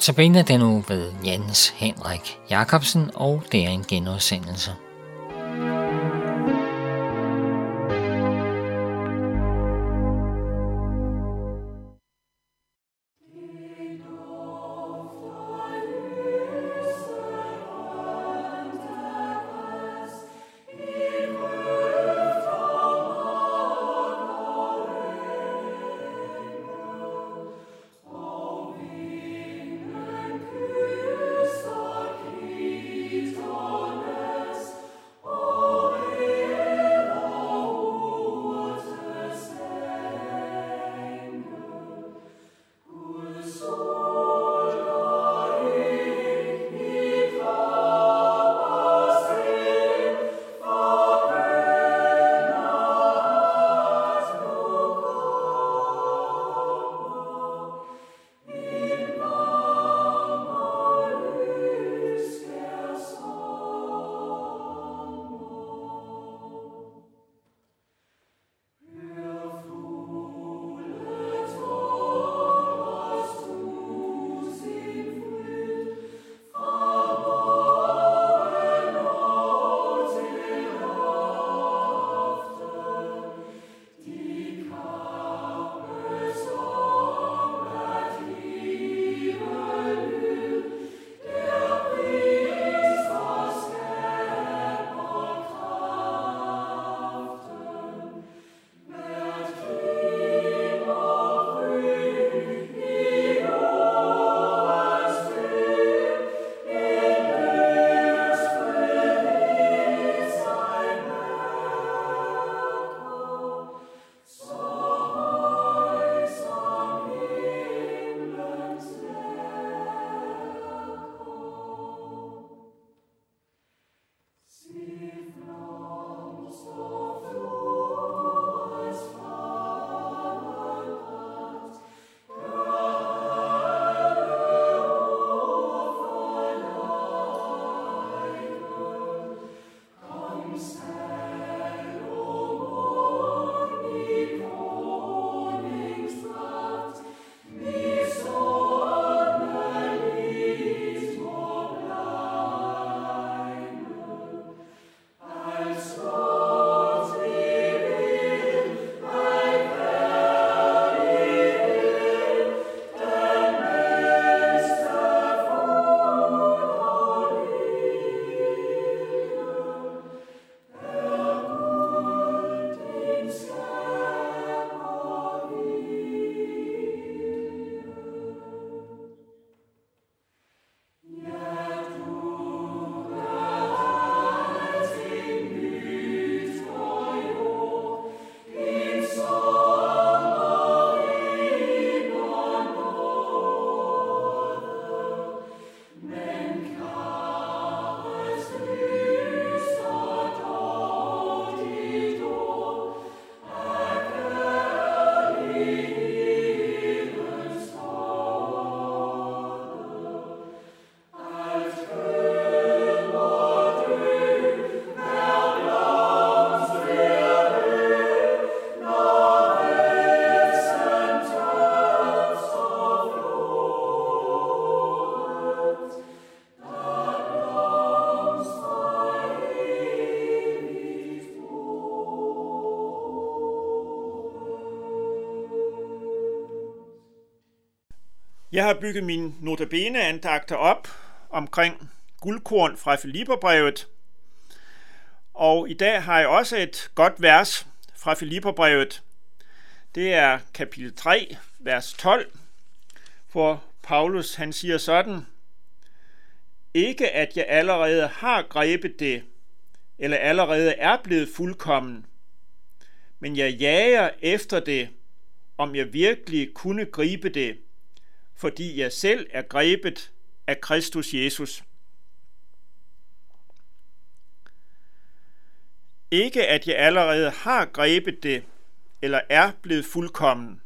Notabene den uge ved Jens Henrik Jacobsen, og det er en genudsendelse. Jeg har bygget mine notabene-andagter op omkring guldkorn fra Filipperbrevet, og i dag har jeg også et godt vers fra Filipperbrevet. Det er kapitel 3, vers 12, hvor Paulus han siger sådan, Ikke at jeg allerede har grebet det, eller allerede er blevet fuldkommen, men jeg jager efter det, om jeg virkelig kunne gribe det, fordi jeg selv er grebet af Kristus Jesus. Ikke at jeg allerede har grebet det, eller er blevet fuldkommen.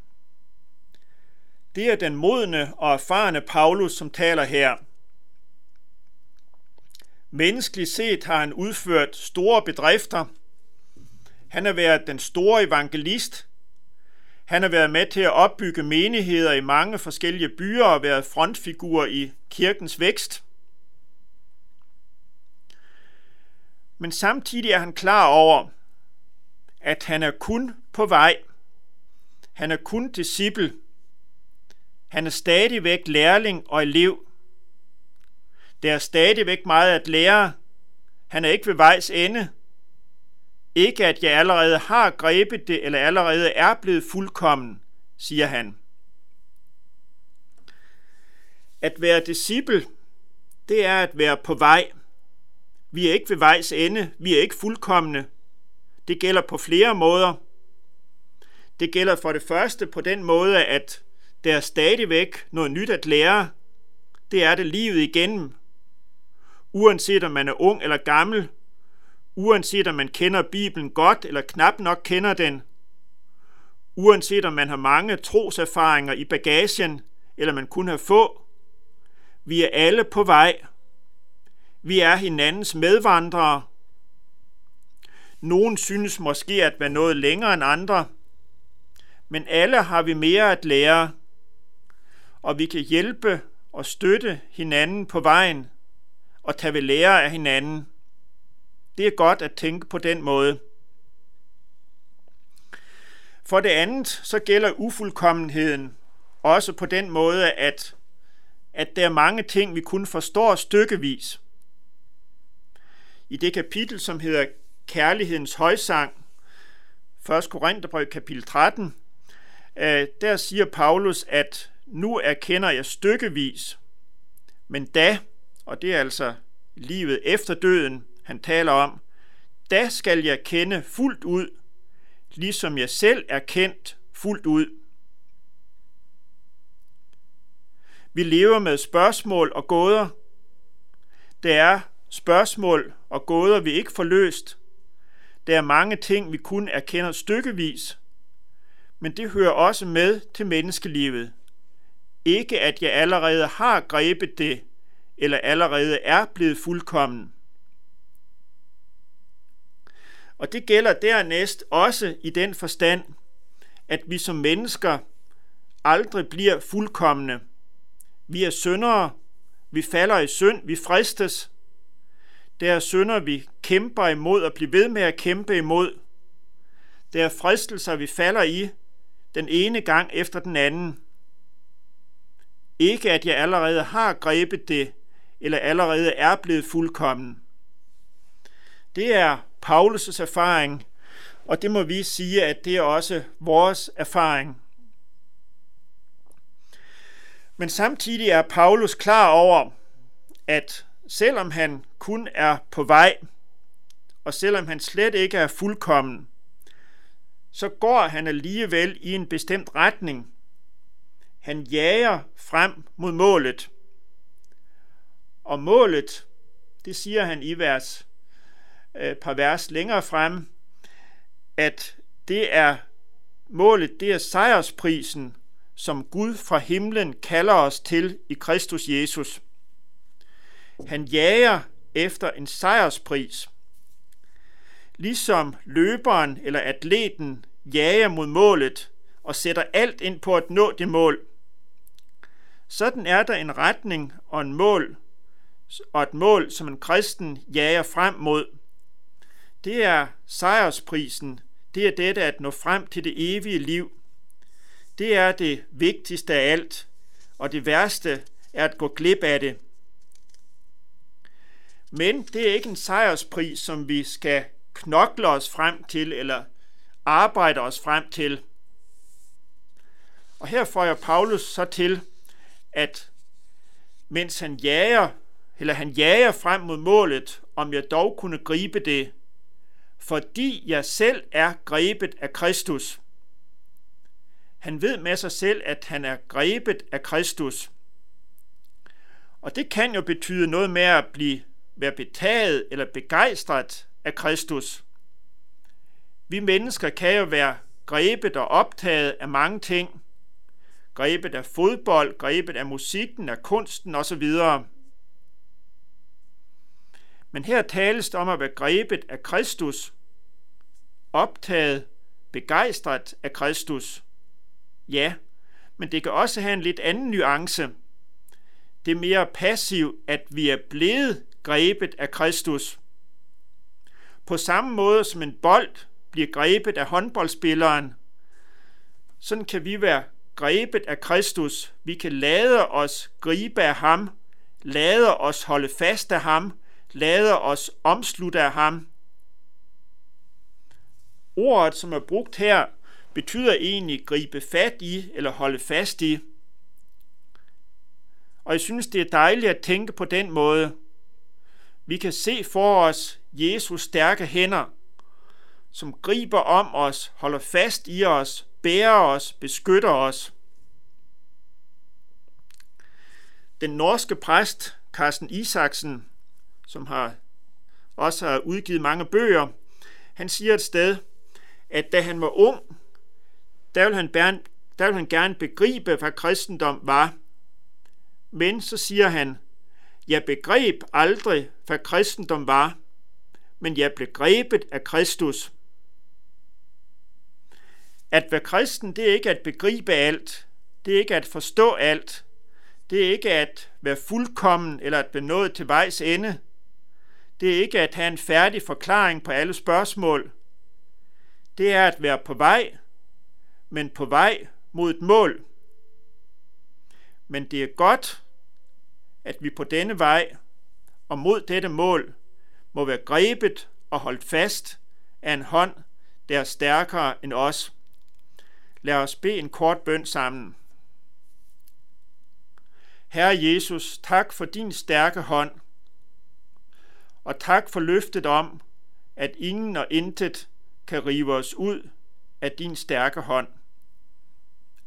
Det er den modne og erfarne Paulus, som taler her. Menneskeligt set har han udført store bedrifter. Han har været den store evangelist. Han har været med til at opbygge menigheder i mange forskellige byer og været frontfigur i kirkens vækst. Men samtidig er han klar over, at han er kun på vej. Han er kun disciple. Han er stadigvæk lærling og elev. Der er stadigvæk meget at lære. Han er ikke ved vejs ende. Ikke at jeg allerede har grebet det, eller allerede er blevet fuldkommen, siger han. At være disciple, det er at være på vej. Vi er ikke ved vejs ende, vi er ikke fuldkommende. Det gælder på flere måder. Det gælder for det første på den måde, at der er stadigvæk noget nyt at lære. Det er det livet igennem. Uanset om man er ung eller gammel, uanset om man kender Bibelen godt eller knap nok kender den, uanset om man har mange troserfaringer i bagagen, eller man kun har få. Vi er alle på vej. Vi er hinandens medvandrere. Nogen synes måske at være noget længere end andre, men alle har vi mere at lære, og vi kan hjælpe og støtte hinanden på vejen og tage ved lære af hinanden. Det er godt at tænke på den måde. For det andet, så gælder ufuldkommenheden også på den måde, at, at der er mange ting, vi kun forstår stykkevis. I det kapitel, som hedder Kærlighedens højsang, 1. Korintherbrev kapitel 13, øh, der siger Paulus, at nu erkender jeg stykkevis, men da, og det er altså livet efter døden, han taler om, da skal jeg kende fuldt ud, ligesom jeg selv er kendt fuldt ud. Vi lever med spørgsmål og gåder. Der er spørgsmål og gåder, vi ikke får løst. Der er mange ting, vi kun erkender stykkevis, men det hører også med til menneskelivet. Ikke at jeg allerede har grebet det, eller allerede er blevet fuldkommen. Og det gælder dernæst også i den forstand, at vi som mennesker aldrig bliver fuldkommende. Vi er syndere, vi falder i synd, vi fristes. Der er synder, vi kæmper imod og bliver ved med at kæmpe imod. Der er fristelser, vi falder i, den ene gang efter den anden. Ikke at jeg allerede har grebet det, eller allerede er blevet fuldkommen. Det er Paulus' erfaring, og det må vi sige, at det er også vores erfaring. Men samtidig er Paulus klar over, at selvom han kun er på vej, og selvom han slet ikke er fuldkommen, så går han alligevel i en bestemt retning. Han jager frem mod målet. Og målet, det siger han i vers Øh, et øh, par vers længere frem, at det er målet, det er sejrsprisen, som Gud fra himlen kalder os til i Kristus Jesus. Han jager efter en sejrspris. Ligesom løberen eller atleten jager mod målet og sætter alt ind på at nå det mål. Sådan er der en retning og en mål, og et mål, som en kristen jager frem mod det er sejrsprisen. Det er dette at nå frem til det evige liv. Det er det vigtigste af alt, og det værste er at gå glip af det. Men det er ikke en sejrspris, som vi skal knokle os frem til eller arbejde os frem til. Og her får jeg Paulus så til, at mens han jager, eller han jager frem mod målet, om jeg dog kunne gribe det, fordi jeg selv er grebet af Kristus. Han ved med sig selv, at han er grebet af Kristus. Og det kan jo betyde noget med at blive være betaget eller begejstret af Kristus. Vi mennesker kan jo være grebet og optaget af mange ting. Grebet af fodbold, grebet af musikken, af kunsten osv. Men her tales det om at være grebet af Kristus, optaget, begejstret af Kristus. Ja, men det kan også have en lidt anden nuance. Det er mere passivt, at vi er blevet grebet af Kristus. På samme måde som en bold bliver grebet af håndboldspilleren, sådan kan vi være grebet af Kristus. Vi kan lade os gribe af ham, lade os holde fast af ham, lader os omslutte af ham. Ordet, som er brugt her, betyder egentlig gribe fat i eller holde fast i. Og jeg synes, det er dejligt at tænke på den måde. Vi kan se for os Jesus stærke hænder, som griber om os, holder fast i os, bærer os, beskytter os. Den norske præst Carsten Isaksen, som har også har udgivet mange bøger, han siger et sted, at da han var ung, der ville han, bære, der ville han gerne begribe, hvad kristendom var. Men så siger han, jeg begreb aldrig, hvad kristendom var, men jeg blev grebet af Kristus. At være kristen, det er ikke at begribe alt. Det er ikke at forstå alt. Det er ikke at være fuldkommen eller at være nået til vejs ende. Det er ikke at have en færdig forklaring på alle spørgsmål. Det er at være på vej, men på vej mod et mål. Men det er godt, at vi på denne vej og mod dette mål må være grebet og holdt fast af en hånd, der er stærkere end os. Lad os bede en kort bøn sammen. Herre Jesus, tak for din stærke hånd, og tak for løftet om, at ingen og intet kan rive os ud af din stærke hånd.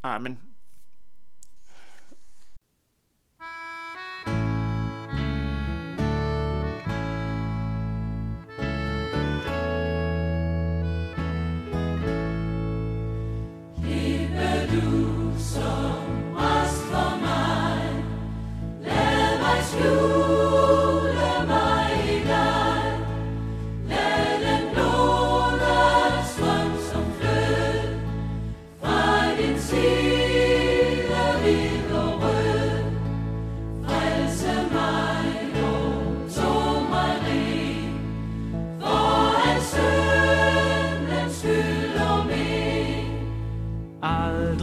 Amen.